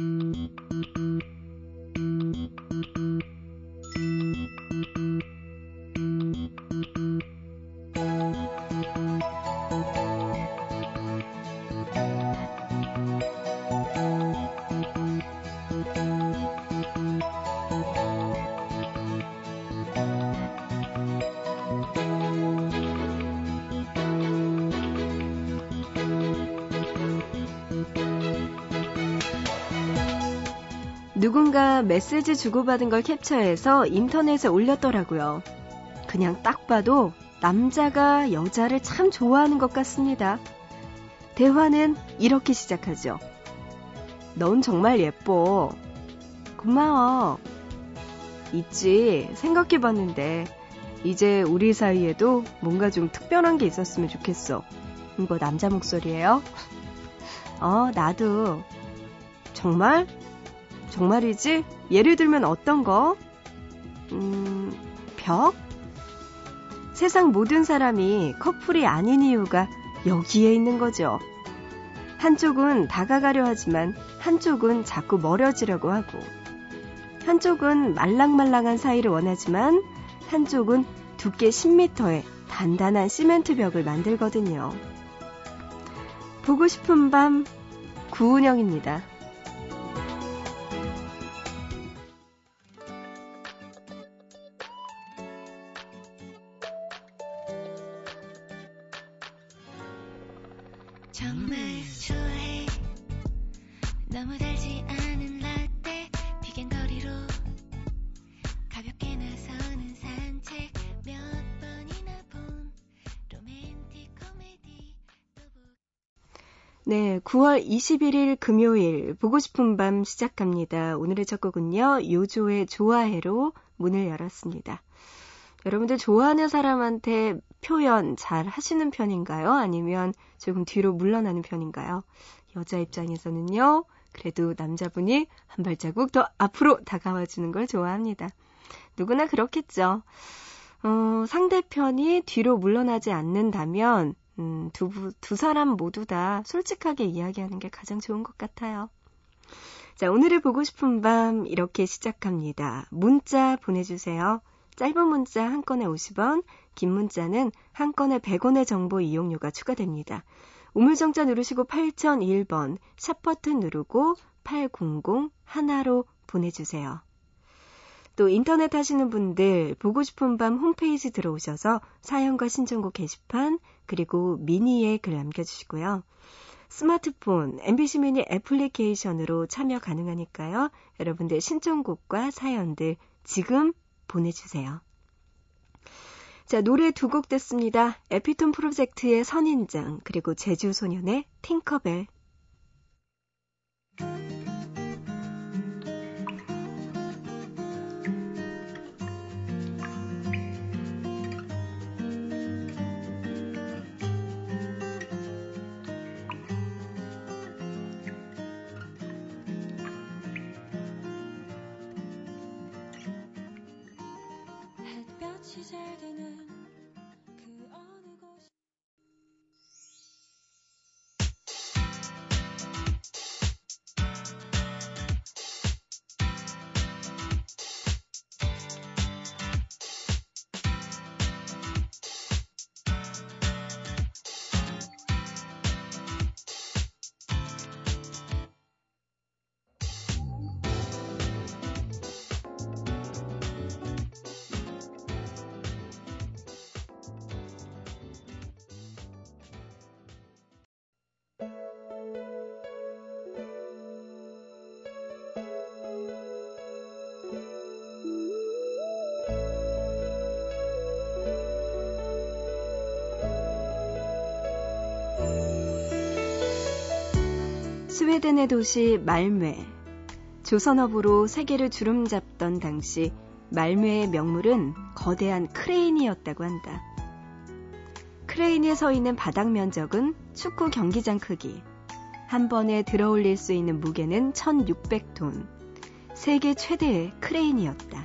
うん。 메시지 주고받은 걸 캡처해서 인터넷에 올렸더라고요. 그냥 딱 봐도 남자가 여자를 참 좋아하는 것 같습니다. 대화는 이렇게 시작하죠. 넌 정말 예뻐. 고마워. 있지. 생각해 봤는데, 이제 우리 사이에도 뭔가 좀 특별한 게 있었으면 좋겠어. 이거 남자 목소리예요? 어, 나도. 정말? 정말이지? 예를 들면 어떤 거? 음, 벽? 세상 모든 사람이 커플이 아닌 이유가 여기에 있는 거죠. 한쪽은 다가가려 하지만 한쪽은 자꾸 멀어지려고 하고, 한쪽은 말랑말랑한 사이를 원하지만 한쪽은 두께 10m의 단단한 시멘트 벽을 만들거든요. 보고 싶은 밤 구은영입니다. 9월 21일 금요일 보고 싶은 밤 시작합니다. 오늘의 첫 곡은요. 요조의 좋아해로 문을 열었습니다. 여러분들 좋아하는 사람한테 표현 잘 하시는 편인가요? 아니면 조금 뒤로 물러나는 편인가요? 여자 입장에서는요, 그래도 남자분이 한 발자국 더 앞으로 다가와 주는 걸 좋아합니다. 누구나 그렇겠죠. 어, 상대편이 뒤로 물러나지 않는다면, 음, 두, 두 사람 모두 다 솔직하게 이야기하는 게 가장 좋은 것 같아요. 자, 오늘의 보고 싶은 밤 이렇게 시작합니다. 문자 보내주세요. 짧은 문자 한 건에 50원, 긴 문자는 한 건에 100원의 정보 이용료가 추가됩니다. 우물정자 누르시고 8001번, 샵버튼 누르고 800 하나로 보내주세요. 또 인터넷 하시는 분들 보고 싶은 밤 홈페이지 들어오셔서 사연과 신청곡 게시판 그리고 미니에 글 남겨주시고요. 스마트폰, MBC 미니 애플리케이션으로 참여 가능하니까요. 여러분들 신청곡과 사연들 지금 보내주세요. 자, 노래 두곡 됐습니다. 에피톤 프로젝트의 선인장, 그리고 제주소년의 팅커벨. 햇볕이 스웨덴의 도시 말메. 조선업으로 세계를 주름잡던 당시 말메의 명물은 거대한 크레인이었다고 한다. 크레인이 서 있는 바닥 면적은 축구 경기장 크기. 한 번에 들어올릴 수 있는 무게는 1600톤. 세계 최대의 크레인이었다.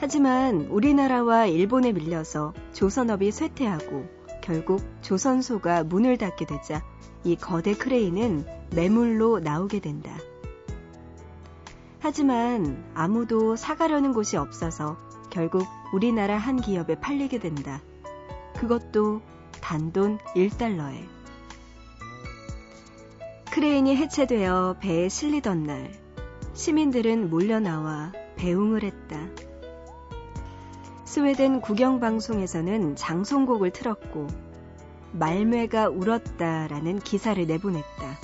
하지만 우리나라와 일본에 밀려서 조선업이 쇠퇴하고 결국 조선소가 문을 닫게 되자 이 거대 크레인은 매물로 나오게 된다. 하지만 아무도 사가려는 곳이 없어서 결국 우리나라 한 기업에 팔리게 된다. 그것도 단돈 1달러에. 크레인이 해체되어 배에 실리던 날, 시민들은 몰려나와 배웅을 했다. 스웨덴 국영방송에서는 장송곡을 틀었고, 말매가 울었다라는 기사를 내보냈다.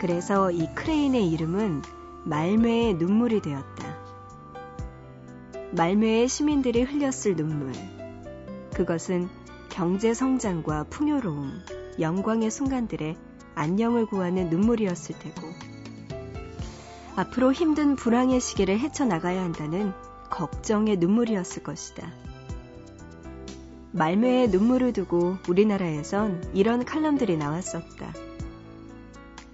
그래서 이 크레인의 이름은 말매의 눈물이 되었다. 말매의 시민들이 흘렸을 눈물. 그것은 경제 성장과 풍요로움, 영광의 순간들에 안녕을 구하는 눈물이었을 테고, 앞으로 힘든 불황의 시기를 헤쳐나가야 한다는 걱정의 눈물이었을 것이다. 말매의 눈물을 두고 우리나라에선 이런 칼럼들이 나왔었다.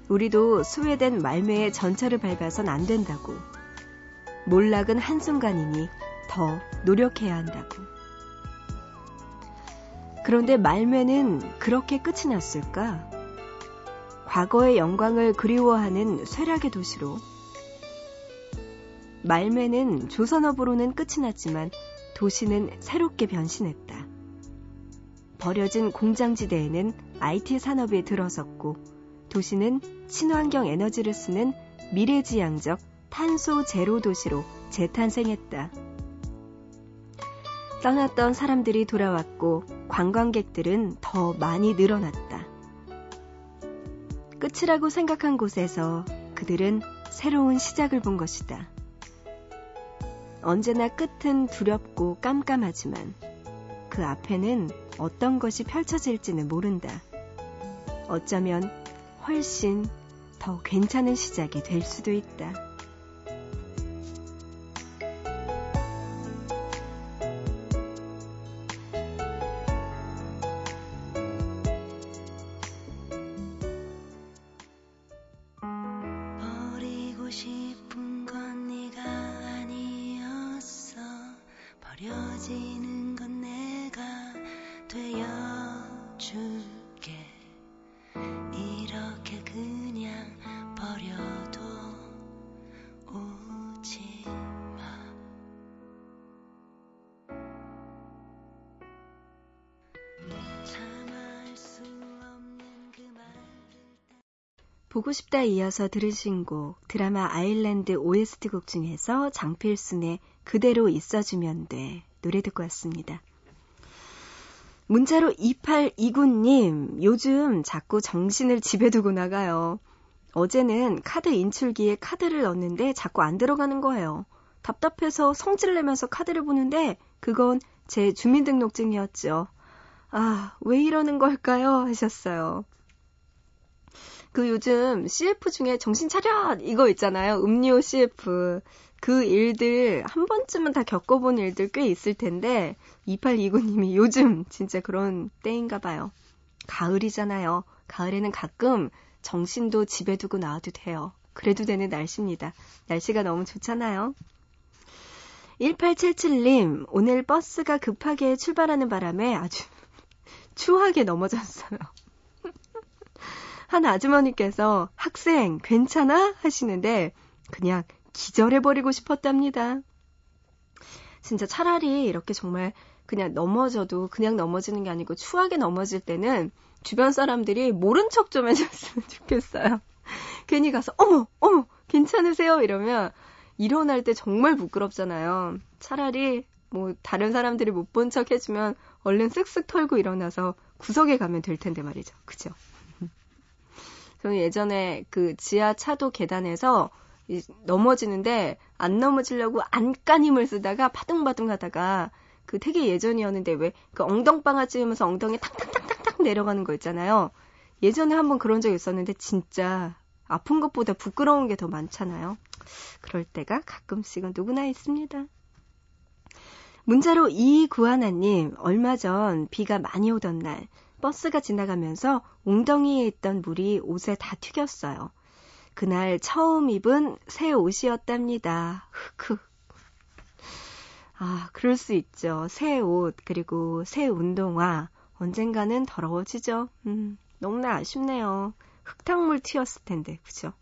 우리도 스웨덴 말매의 전철을 밟아선 안 된다고. 몰락은 한순간이니 더 노력해야 한다고. 그런데 말매는 그렇게 끝이 났을까? 과거의 영광을 그리워하는 쇠락의 도시로. 말매는 조선업으로는 끝이 났지만 도시는 새롭게 변신했다. 버려진 공장지대에는 IT 산업이 들어섰고 도시는 친환경 에너지를 쓰는 미래지향적 탄소 제로 도시로 재탄생했다. 떠났던 사람들이 돌아왔고 관광객들은 더 많이 늘어났다. 끝이라고 생각한 곳에서 그들은 새로운 시작을 본 것이다. 언제나 끝은 두렵고 깜깜하지만 그 앞에는 어떤 것이 펼쳐질지는 모른다. 어쩌면 훨씬 더 괜찮은 시작이 될 수도 있다. 보고 싶다 이어서 들으신 곡 드라마 아일랜드 OST 곡 중에서 장필순의 그대로 있어주면 돼 노래 듣고 왔습니다. 문자로 2829님 요즘 자꾸 정신을 집에 두고 나가요. 어제는 카드 인출기에 카드를 넣었는데 자꾸 안 들어가는 거예요. 답답해서 성질 내면서 카드를 보는데 그건 제 주민등록증이었죠. 아, 왜 이러는 걸까요? 하셨어요. 그 요즘 CF 중에 정신 차려! 이거 있잖아요. 음료 CF. 그 일들 한 번쯤은 다 겪어본 일들 꽤 있을 텐데 2829님이 요즘 진짜 그런 때인가 봐요. 가을이잖아요. 가을에는 가끔 정신도 집에 두고 나와도 돼요. 그래도 되는 날씨입니다. 날씨가 너무 좋잖아요. 1877님, 오늘 버스가 급하게 출발하는 바람에 아주 추하게 넘어졌어요. 한 아주머니께서 학생 괜찮아? 하시는데 그냥 기절해버리고 싶었답니다. 진짜 차라리 이렇게 정말 그냥 넘어져도 그냥 넘어지는 게 아니고 추하게 넘어질 때는 주변 사람들이 모른 척 좀 해줬으면 좋겠어요. 괜히 가서 어머 어머 괜찮으세요 이러면 일어날 때 정말 부끄럽잖아요. 차라리 뭐 다른 사람들이 못 본 척 해주면 얼른 쓱쓱 털고 일어나서 구석에 가면 될 텐데 말이죠. 그죠? 저는 예전에 그 지하 차도 계단에서 넘어지는데 안 넘어지려고 안간 힘을 쓰다가 바둥바둥 하다가 그 되게 예전이었는데 왜 그 엉덩방아 찌으면서 엉덩이 탕탕탕탕탕 내려가는 거 있잖아요. 예전에 한번 그런 적 있었는데 진짜 아픈 것보다 부끄러운 게 더 많잖아요. 그럴 때가 가끔씩은 누구나 있습니다. 문자로 이구하나님, 얼마 전 비가 많이 오던 날, 버스가 지나가면서 웅덩이에 있던 물이 옷에 다 튀겼어요. 그날 처음 입은 새 옷이었답니다. 흑흑. 아, 그럴 수 있죠. 새 옷, 그리고 새 운동화. 언젠가는 더러워지죠. 음, 너무나 아쉽네요. 흙탕물 튀었을 텐데, 그죠?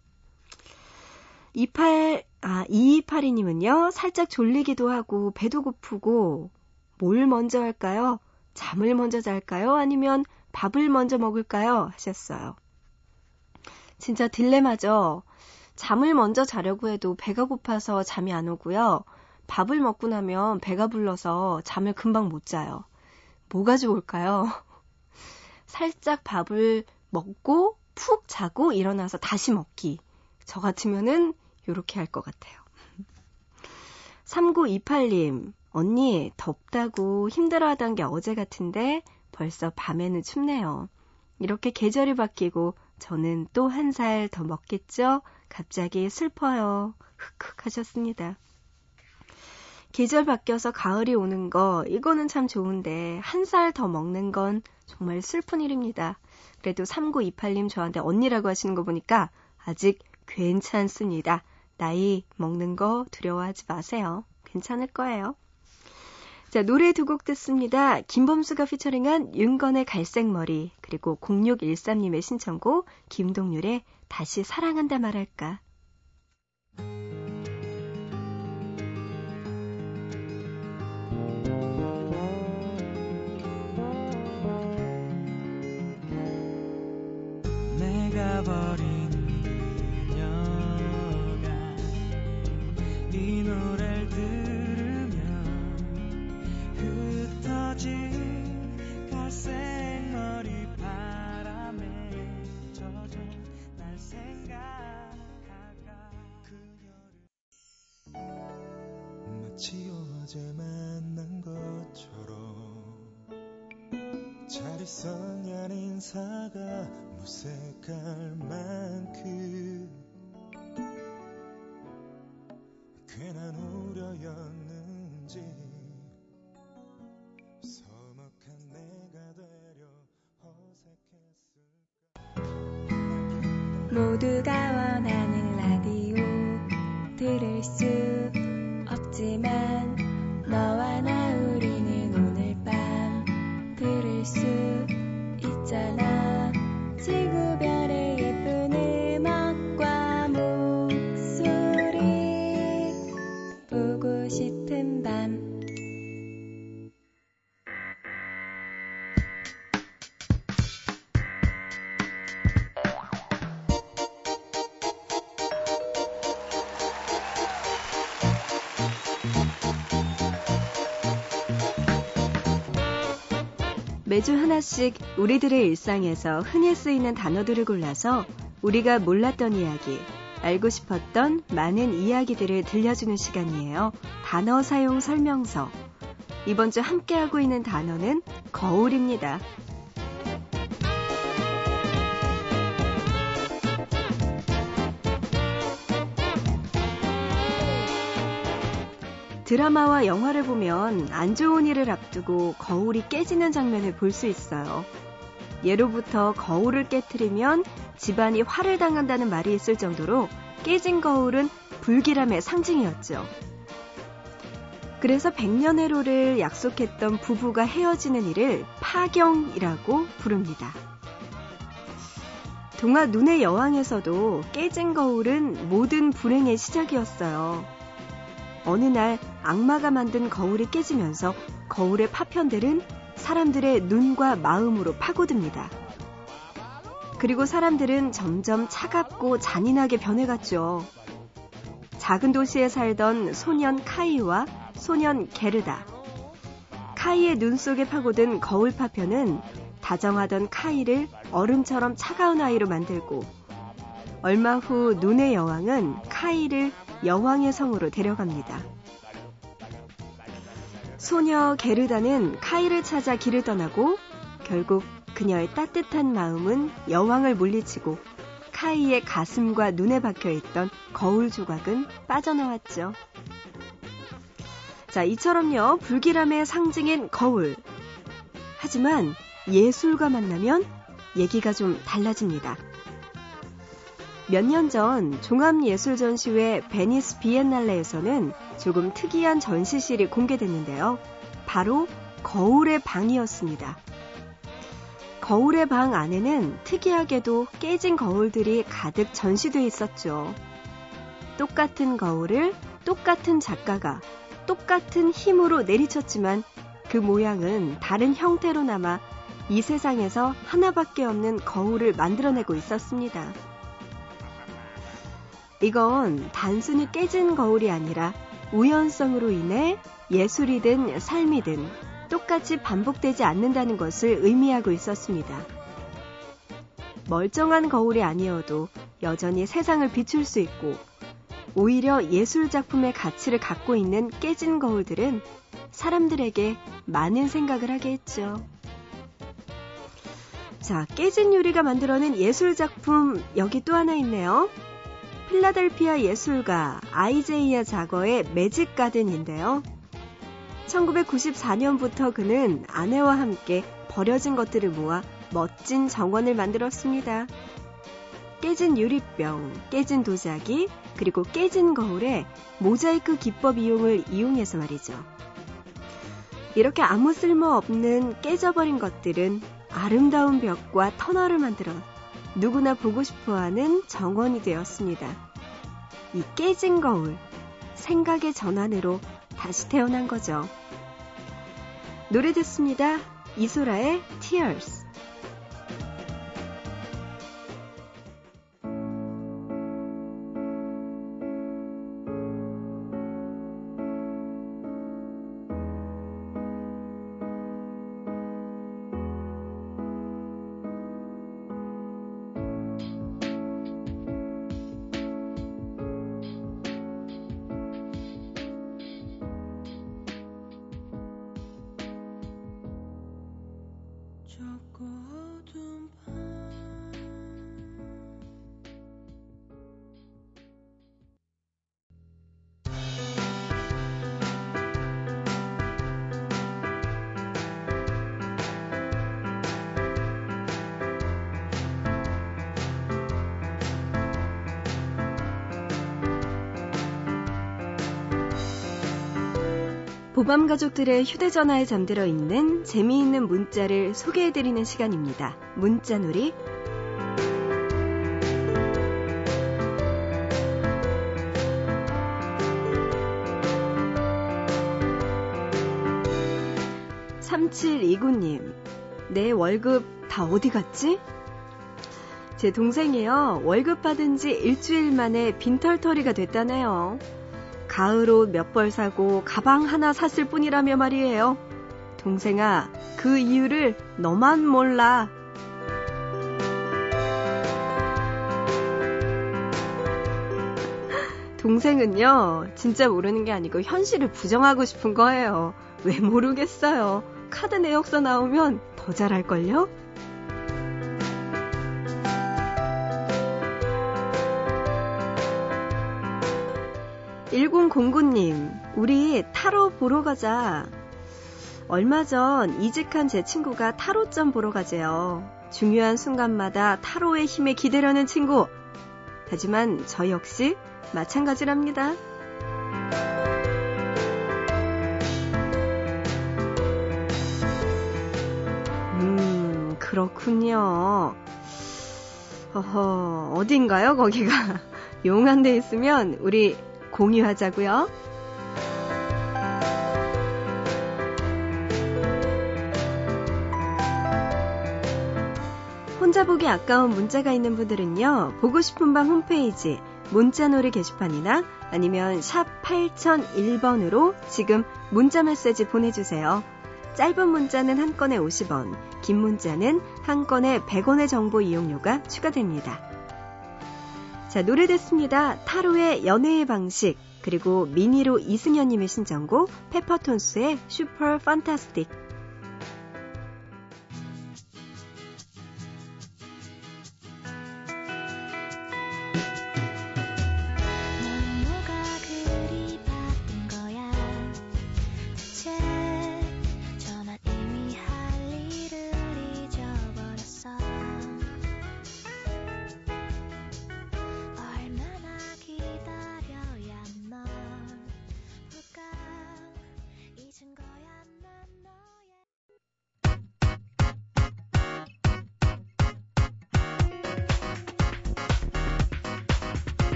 28, 아, 2282님은요, 살짝 졸리기도 하고, 배도 고프고, 뭘 먼저 할까요? 잠을 먼저 잘까요? 아니면 밥을 먼저 먹을까요? 하셨어요. 진짜 딜레마죠? 잠을 먼저 자려고 해도 배가 고파서 잠이 안 오고요. 밥을 먹고 나면 배가 불러서 잠을 금방 못 자요. 뭐가 좋을까요? 살짝 밥을 먹고 푹 자고 일어나서 다시 먹기. 저 같으면은 요렇게 할 것 같아요. 3928님, 언니, 덥다고 힘들어하던 게 어제 같은데 벌써 밤에는 춥네요. 이렇게 계절이 바뀌고 저는 또 한 살 더 먹겠죠? 갑자기 슬퍼요. 흑흑 하셨습니다. 계절 바뀌어서 가을이 오는 거, 이거는 참 좋은데, 한 살 더 먹는 건 정말 슬픈 일입니다. 그래도 3928님 저한테 언니라고 하시는 거 보니까 아직 괜찮습니다. 나이 먹는 거 두려워하지 마세요. 괜찮을 거예요. 자, 노래 두 곡 듣습니다. 김범수가 피처링한 윤건의 갈색머리, 그리고 0613님의 신청곡, 김동률의 다시 사랑한다 말할까. 어제 만난 것처럼 잘 있었냐는 인사가 무색할 만큼 괜한 우려였는지 서먹한 내가 되려 어색했을까. 모두가 원하는 라디오 들을 수 없지만 매주 하나씩 우리들의 일상에서 흔히 쓰이는 단어들을 골라서 우리가 몰랐던 이야기, 알고 싶었던 많은 이야기들을 들려주는 시간이에요. 단어 사용 설명서. 이번 주 함께하고 있는 단어는 거울입니다. 드라마와 영화를 보면 안 좋은 일을 앞두고 거울이 깨지는 장면을 볼 수 있어요. 예로부터 거울을 깨뜨리면 집안이 화를 당한다는 말이 있을 정도로 깨진 거울은 불길함의 상징이었죠. 그래서 백년 해로를 약속했던 부부가 헤어지는 일을 파경이라고 부릅니다. 동화 눈의 여왕에서도 깨진 거울은 모든 불행의 시작이었어요. 어느 날 악마가 만든 거울이 깨지면서 거울의 파편들은 사람들의 눈과 마음으로 파고듭니다. 그리고 사람들은 점점 차갑고 잔인하게 변해갔죠. 작은 도시에 살던 소년 카이와 소년 게르다. 카이의 눈 속에 파고든 거울 파편은 다정하던 카이를 얼음처럼 차가운 아이로 만들고 얼마 후 눈의 여왕은 카이를 여왕의 성으로 데려갑니다. 소녀 게르다는 카이를 찾아 길을 떠나고 결국 그녀의 따뜻한 마음은 여왕을 물리치고 카이의 가슴과 눈에 박혀 있던 거울 조각은 빠져나왔죠. 자, 이처럼요, 불길함의 상징인 거울. 하지만 예술과 만나면 얘기가 좀 달라집니다. 몇 년 전 종합예술전시회 베니스 비엔날레에서는 조금 특이한 전시실이 공개됐는데요. 바로 거울의 방이었습니다. 거울의 방 안에는 특이하게도 깨진 거울들이 가득 전시돼 있었죠. 똑같은 거울을 똑같은 작가가 똑같은 힘으로 내리쳤지만 그 모양은 다른 형태로 남아 이 세상에서 하나밖에 없는 거울을 만들어내고 있었습니다. 이건 단순히 깨진 거울이 아니라 우연성으로 인해 예술이든 삶이든 똑같이 반복되지 않는다는 것을 의미하고 있었습니다. 멀쩡한 거울이 아니어도 여전히 세상을 비출 수 있고 오히려 예술 작품의 가치를 갖고 있는 깨진 거울들은 사람들에게 많은 생각을 하게 했죠. 자, 깨진 유리가 만들어낸 예술 작품 여기 또 하나 있네요. 필라델피아 예술가 아이제이아 자거의 매직 가든인데요. 1994년부터 그는 아내와 함께 버려진 것들을 모아 멋진 정원을 만들었습니다. 깨진 유리병, 깨진 도자기, 그리고 깨진 거울에 모자이크 기법 이용을 이용해서 말이죠. 이렇게 아무 쓸모 없는 깨져버린 것들은 아름다운 벽과 터널을 만들어 누구나 보고 싶어 하는 정원이 되었습니다. 이 깨진 거울, 생각의 전환으로 다시 태어난 거죠. 노래 듣습니다. 이소라의 Tears. 보밤 가족들의 휴대전화에 잠들어 있는 재미있는 문자를 소개해드리는 시간입니다. 문자놀이. (3729님) 내 월급 다 어디 갔지? 제 동생이요 월급 받은 지 일주일 만에 빈털터리가 됐다네요. 가을 옷 몇 벌 사고 가방 하나 샀을 뿐이라며 말이에요. 동생아, 그 이유를 너만 몰라. 동생은요, 진짜 모르는 게 아니고 현실을 부정하고 싶은 거예요. 왜 모르겠어요. 카드 내역서 나오면 더 잘할걸요? 1009님, 우리 타로 보러 가자. 얼마 전 이직한 제 친구가 타로점 보러 가재요. 중요한 순간마다 타로의 힘에 기대려는 친구. 하지만 저 역시 마찬가지랍니다. 음, 그렇군요. 어허, 어딘가요, 거기가? 용한 데 있으면 우리 공유하자고요. 혼자 보기 아까운 문자가 있는 분들은요. 보고 싶은 밤 홈페이지 문자놀이 게시판이나 아니면 샵 8001번으로 지금 문자 메시지 보내주세요. 짧은 문자는 한 건에 50원, 긴 문자는 한 건에 100원의 정보 이용료가 추가됩니다. 자, 노래 듣습니다. 타로의 연애의 방식, 그리고 미니로 이승현님의 신청곡, 페퍼톤스의 슈퍼 판타스틱.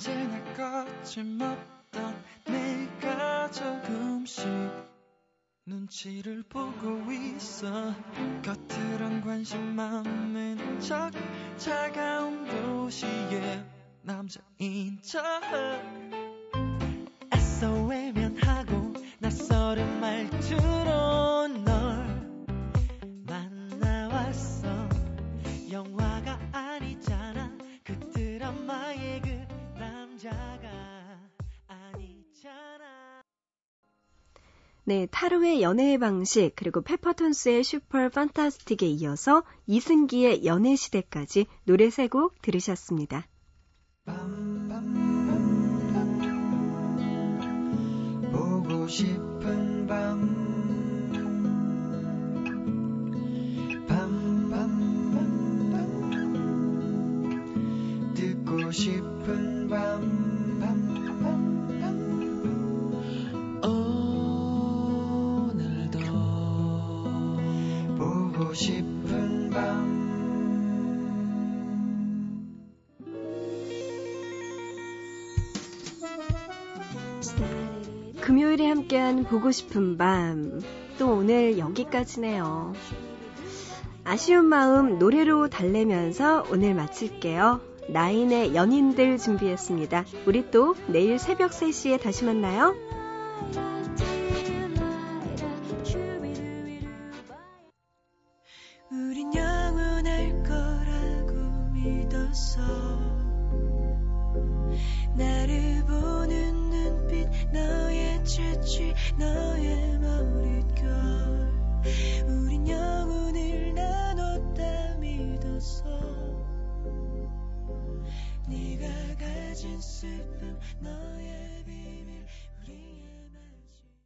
언제나 거침없던 내가 조금씩 눈치를 보고 있어. 겉으론 관심 많은 척 차가운 도시의 남자인 척 애써 외면하고 낯설은 말투 네, 타로의 연애의 방식, 그리고 페퍼톤스의 슈퍼 판타스틱에 이어서 이승기의 연애 시대까지 노래 세 곡 들으셨습니다. 밤밤밤밤 보고 싶은 밤. 밤밤밤밤. 듣고 싶은 밤 싶은 밤 금요일에 함께한 보고 싶은 밤. 또 오늘 여기까지네요. 아쉬운 마음 노래로 달래면서 오늘 마칠게요. 나인의 연인들 준비했습니다. 우리 또 내일 새벽 3시에 다시 만나요.